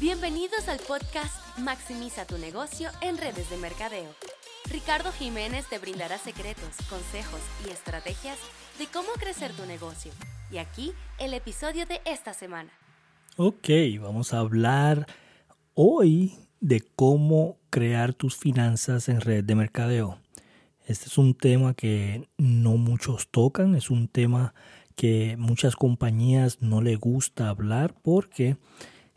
Bienvenidos al podcast Maximiza tu negocio en redes de mercadeo. Ricardo Jiménez te brindará secretos, consejos y estrategias de cómo crecer tu negocio. Y aquí el episodio de esta semana. Ok, vamos a hablar hoy de cómo crear tus finanzas en red de mercadeo. Este es un tema que no muchos tocan, es un tema que muchas compañías no le gusta hablar porque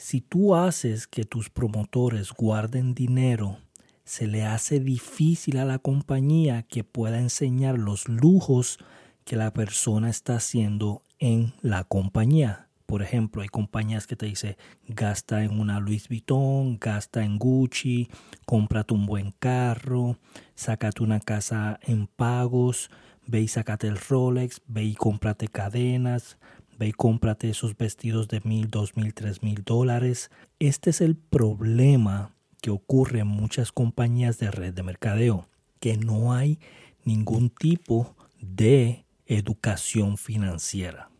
si tú haces que tus promotores guarden dinero, se le hace difícil a la compañía que pueda enseñar los lujos que la persona está haciendo en la compañía. Por ejemplo, hay compañías que te dicen gasta en una Louis Vuitton, gasta en Gucci, cómprate un buen carro, sácate una casa en pagos, ve y sácate el Rolex, ve y cómprate cadenas, y cómprate esos vestidos de mil, dos mil, tres mil dólares. Este es el problema que ocurre en muchas compañías de red de mercadeo, que no hay ningún tipo de educación financiera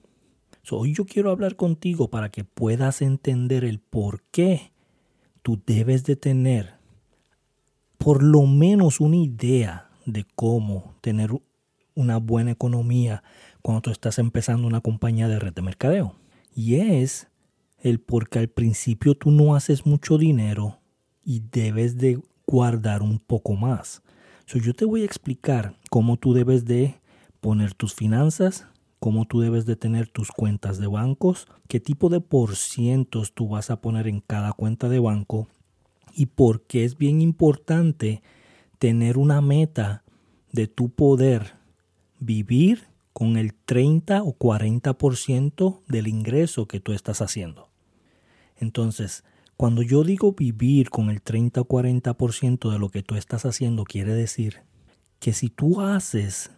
hoy yo quiero hablar contigo para que puedas entender el por qué tú debes de tener por lo menos una idea de cómo tener una buena economía cuando tú estás empezando una compañía de red de mercadeo. Y es el porque al principio tú no haces mucho dinero y debes de guardar un poco más. yo te voy a explicar cómo tú debes de poner tus finanzas cómo tú debes de tener tus cuentas de bancos, qué tipo de porcientos tú vas a poner en cada cuenta de banco y por qué es bien importante tener una meta de tu poder vivir con el 30 o 40% del ingreso que tú estás haciendo. Entonces, cuando yo digo vivir con el 30 o 40% de lo que tú estás haciendo, quiere decir que si tú haces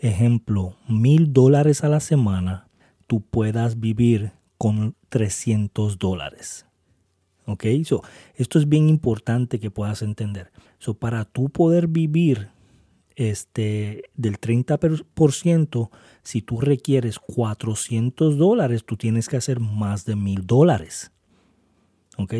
ejemplo, mil dólares a la semana, tú puedas vivir con 300 dólares. ¿Ok? So, esto es bien importante que puedas entender. So, para tú poder vivir este, del 30%, si tú requieres 400 dólares, tú tienes que hacer más de mil dólares. ¿Ok?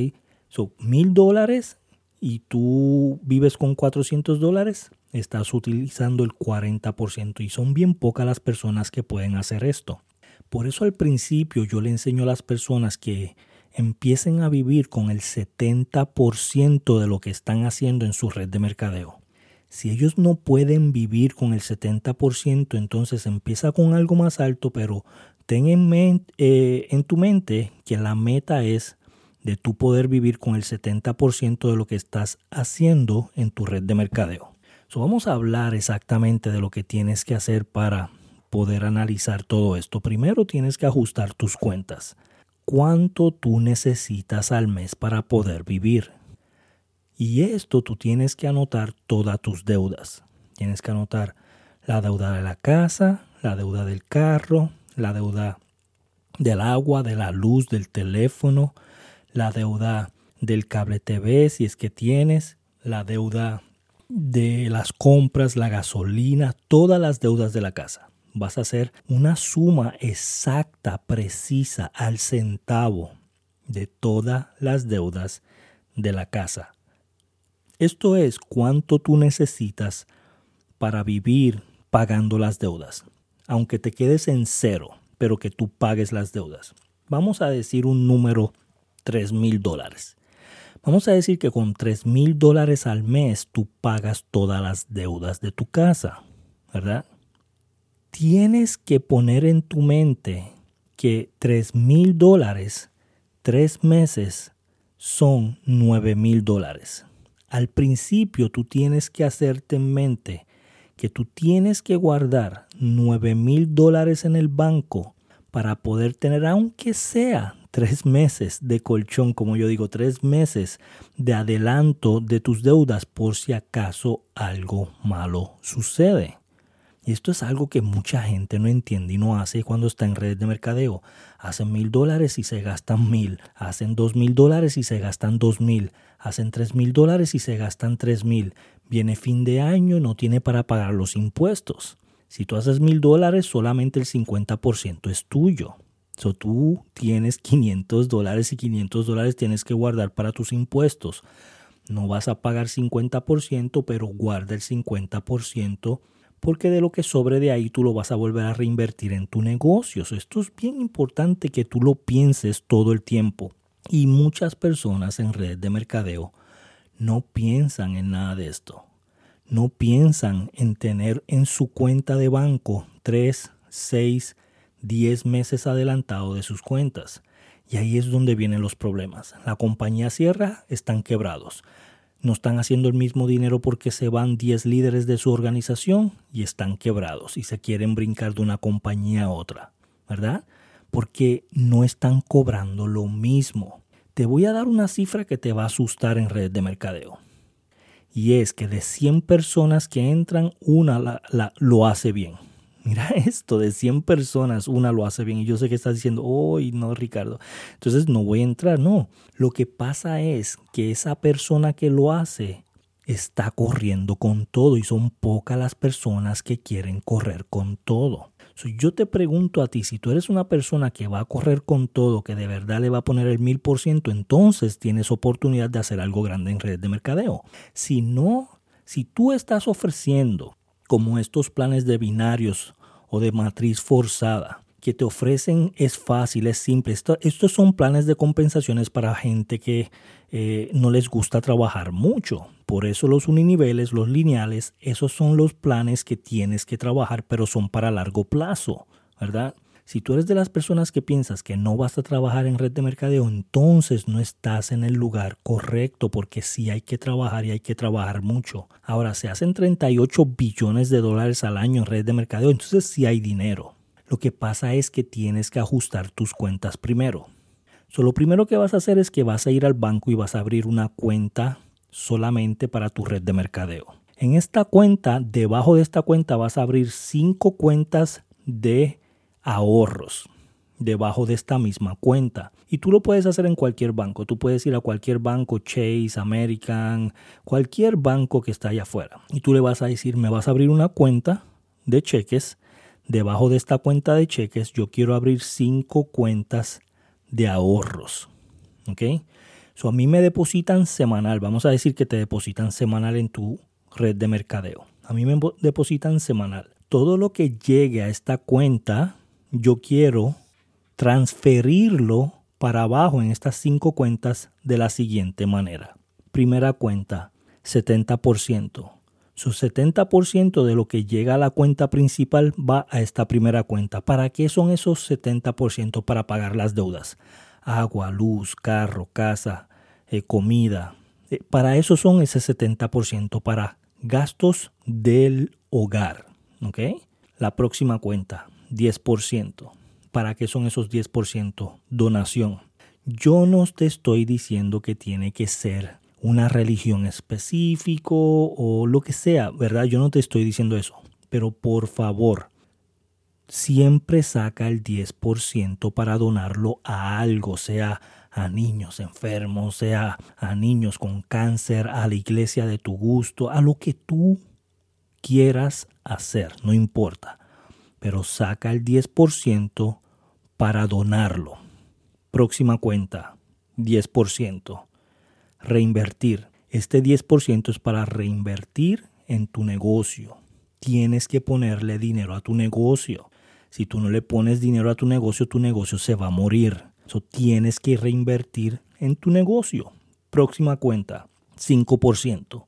So, mil dólares y tú vives con 400 dólares, estás utilizando el 40% y son bien pocas las personas que pueden hacer esto. Por eso al principio yo le enseño a las personas que empiecen a vivir con el 70% de lo que están haciendo en su red de mercadeo. Si ellos no pueden vivir con el 70%, entonces empieza con algo más alto, pero ten en, eh, en tu mente que la meta es de tu poder vivir con el 70% de lo que estás haciendo en tu red de mercadeo vamos a hablar exactamente de lo que tienes que hacer para poder analizar todo esto. Primero tienes que ajustar tus cuentas. ¿Cuánto tú necesitas al mes para poder vivir? Y esto tú tienes que anotar todas tus deudas. Tienes que anotar la deuda de la casa, la deuda del carro, la deuda del agua, de la luz, del teléfono, la deuda del cable TV si es que tienes, la deuda de las compras, la gasolina, todas las deudas de la casa. Vas a hacer una suma exacta, precisa, al centavo de todas las deudas de la casa. Esto es cuánto tú necesitas para vivir pagando las deudas, aunque te quedes en cero, pero que tú pagues las deudas. Vamos a decir un número, tres mil dólares. Vamos a decir que con 3 mil dólares al mes tú pagas todas las deudas de tu casa, ¿verdad? Tienes que poner en tu mente que 3 mil dólares, tres meses, son 9 mil dólares. Al principio tú tienes que hacerte en mente que tú tienes que guardar 9 mil dólares en el banco para poder tener, aunque sea tres meses de colchón, como yo digo, tres meses de adelanto de tus deudas por si acaso algo malo sucede. Esto es algo que mucha gente no entiende y no hace cuando está en redes de mercadeo. Hacen mil dólares y se gastan mil. Hacen dos mil dólares y se gastan dos mil. Hacen tres mil dólares y se gastan tres mil. Viene fin de año y no tiene para pagar los impuestos. Si tú haces mil dólares, solamente el 50% es tuyo So, tú tienes 500 dólares y 500 dólares tienes que guardar para tus impuestos. No vas a pagar 50%, pero guarda el 50% porque de lo que sobre de ahí tú lo vas a volver a reinvertir en tu negocio. esto es bien importante que tú lo pienses todo el tiempo. Y muchas personas en redes de mercadeo no piensan en nada de esto. No piensan en tener en su cuenta de banco 3, 6, 10 meses adelantado de sus cuentas. Y ahí es donde vienen los problemas. La compañía cierra, están quebrados no están haciendo el mismo dinero porque se van 10 líderes de su organización y están quebrados y se quieren brincar de una compañía a otra, ¿verdad? Porque no están cobrando lo mismo. Te voy a dar una cifra que te va a asustar en red de mercadeo. Y es que de 100 personas que entran, una la, lo hace bien mira esto, de 100 personas, una lo hace bien. Y yo sé que estás diciendo, hoy no, Ricardo. Entonces no voy a entrar. No, lo que pasa es que esa persona que lo hace está corriendo con todo y son pocas las personas que quieren correr con todo. yo te pregunto a ti, si tú eres una persona que va a correr con todo, que de verdad le va a poner el mil por ciento, entonces tienes oportunidad de hacer algo grande en redes de mercadeo. Si no, si tú estás ofreciendo como estos planes de binarios o de matriz forzada que te ofrecen es fácil, es simple. estos son planes de compensaciones para gente que eh, no les gusta trabajar mucho. Por eso los uniniveles, los lineales, esos son los planes que tienes que trabajar, pero son para largo plazo, ¿verdad? Si tú eres de las personas que piensas que no vas a trabajar en red de mercadeo, entonces no estás en el lugar correcto porque sí hay que trabajar y hay que trabajar mucho. Ahora, se hacen 38 billones de dólares al año en red de mercadeo, entonces sí hay dinero. Lo que pasa es que tienes que ajustar tus cuentas primero. Lo primero que vas a hacer es que vas a ir al banco y vas a abrir una cuenta solamente para tu red de mercadeo. En esta cuenta, debajo de esta cuenta vas a abrir cinco cuentas de ahorros debajo de esta misma cuenta. Y tú lo puedes hacer en cualquier banco. Tú puedes ir a cualquier banco, Chase, American, cualquier banco que está allá afuera. Y tú le vas a decir, me vas a abrir una cuenta de cheques. Debajo de esta cuenta de cheques, yo quiero abrir cinco cuentas de ahorros. ¿Ok? So, a mí me depositan semanal. Vamos a decir que te depositan semanal en tu red de mercadeo. A mí me depositan semanal. Todo lo que llegue a esta cuenta yo quiero transferirlo para abajo en estas cinco cuentas de la siguiente manera. Primera cuenta, 70%. Su 70% de lo que llega a la cuenta principal va a esta primera cuenta. ¿Para qué son esos 70%? Para pagar las deudas. Agua, luz, carro, casa, eh, comida. Eh, para eso son ese 70%, para gastos del hogar. La próxima cuenta, 10%. ¿Para qué son esos 10%? Donación. Yo no te estoy diciendo que tiene que ser una religión específico o lo que sea, ¿verdad? Yo no te estoy diciendo eso. Pero por favor, siempre saca el 10% para donarlo a algo, sea a niños enfermos, sea a niños con cáncer, a la iglesia de tu gusto, a lo que tú quieras hacer, no importa pero saca el 10% para donarlo. Próxima cuenta, 10%. Reinvertir. Este 10% es para reinvertir en tu negocio. Tienes que ponerle dinero a tu negocio. Si tú no le pones dinero a tu negocio, tu negocio se va a morir. So, tienes que reinvertir en tu negocio. Próxima cuenta, 5%.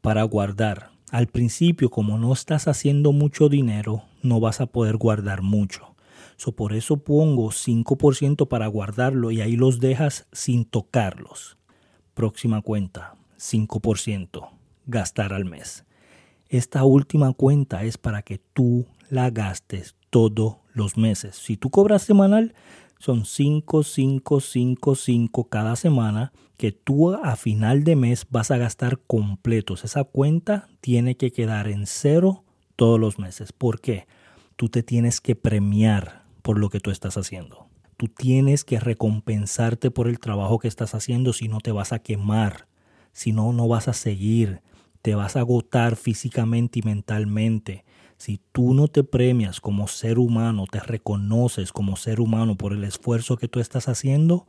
Para guardar. Al principio, como no estás haciendo mucho dinero, no vas a poder guardar mucho. So, por eso pongo 5% para guardarlo y ahí los dejas sin tocarlos. Próxima cuenta, 5%. Gastar al mes. Esta última cuenta es para que tú la gastes todos los meses. Si tú cobras semanal, son 5, 5, 5, 5 cada semana que tú a final de mes vas a gastar completos. Esa cuenta tiene que quedar en cero todos los meses. ¿Por qué? Tú te tienes que premiar por lo que tú estás haciendo. Tú tienes que recompensarte por el trabajo que estás haciendo si no te vas a quemar, si no, no vas a seguir, te vas a agotar físicamente y mentalmente Si tú no te premias como ser humano, te reconoces como ser humano por el esfuerzo que tú estás haciendo,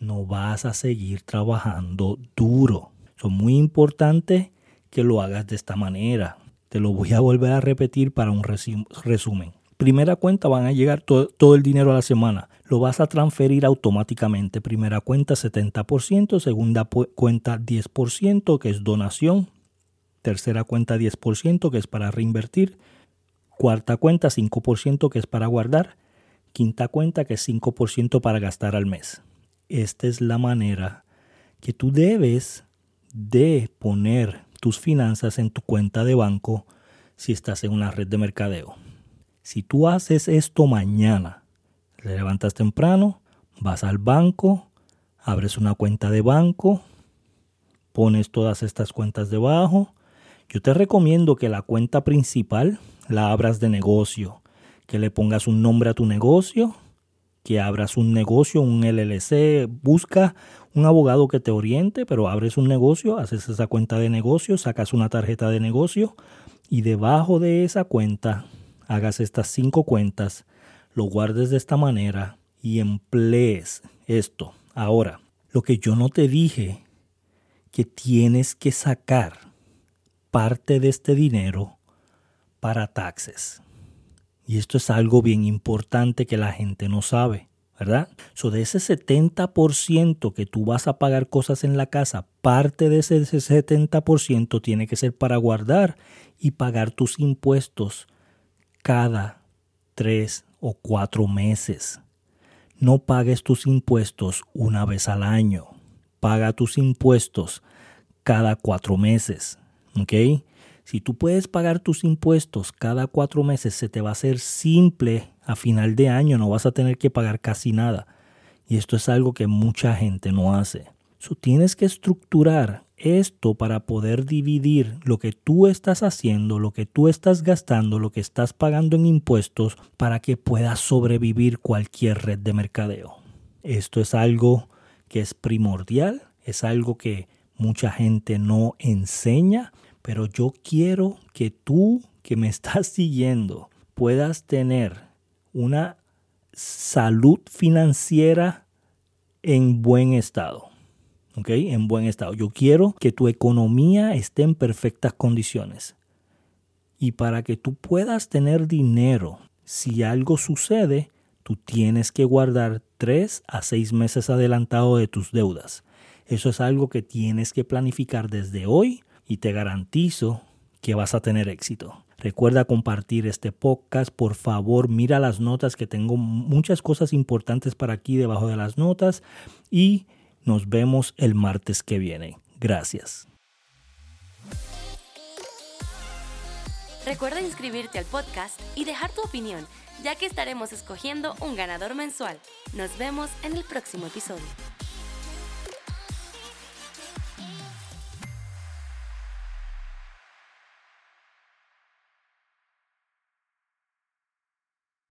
no vas a seguir trabajando duro. Es muy importante que lo hagas de esta manera. Te lo voy a volver a repetir para un resumen. Primera cuenta van a llegar todo, el dinero a la semana. Lo vas a transferir automáticamente. Primera cuenta 70%, segunda cuenta 10% que es donación. Tercera cuenta 10% que es para reinvertir. Cuarta cuenta 5% que es para guardar. Quinta cuenta que es 5% para gastar al mes. Esta es la manera que tú debes de poner tus finanzas en tu cuenta de banco si estás en una red de mercadeo. Si tú haces esto mañana, te levantas temprano, vas al banco, abres una cuenta de banco, pones todas estas cuentas debajo. Yo te recomiendo que la cuenta principal la abras de negocio, que le pongas un nombre a tu negocio, que abras un negocio, un LLC, busca un abogado que te oriente, pero abres un negocio, haces esa cuenta de negocio, sacas una tarjeta de negocio y debajo de esa cuenta hagas estas cinco cuentas, lo guardes de esta manera y emplees esto. Ahora, lo que yo no te dije, que tienes que sacar parte de este dinero para taxes. Y esto es algo bien importante que la gente no sabe, ¿verdad? So de ese 70% que tú vas a pagar cosas en la casa, parte de ese 70% tiene que ser para guardar y pagar tus impuestos cada tres o cuatro meses. No pagues tus impuestos una vez al año. Paga tus impuestos cada cuatro meses. ¿Ok? Si tú puedes pagar tus impuestos cada cuatro meses, se te va a hacer simple a final de año. No vas a tener que pagar casi nada. Y esto es algo que mucha gente no hace. So, tienes que estructurar esto para poder dividir lo que tú estás haciendo, lo que tú estás gastando, lo que estás pagando en impuestos para que puedas sobrevivir cualquier red de mercadeo. Esto es algo que es primordial, es algo que mucha gente no enseña, pero yo quiero que tú que me estás siguiendo puedas tener una salud financiera en buen estado en buen estado. Yo quiero que tu economía esté en perfectas condiciones. Y para que tú puedas tener dinero, si algo sucede, tú tienes que guardar tres a seis meses adelantado de tus deudas. Eso es algo que tienes que planificar desde hoy y te garantizo que vas a tener éxito. Recuerda compartir este podcast, por favor, mira las notas que tengo muchas cosas importantes para aquí debajo de las notas y nos vemos el martes que viene. Gracias. Recuerda inscribirte al podcast y dejar tu opinión, ya que estaremos escogiendo un ganador mensual. Nos vemos en el próximo episodio.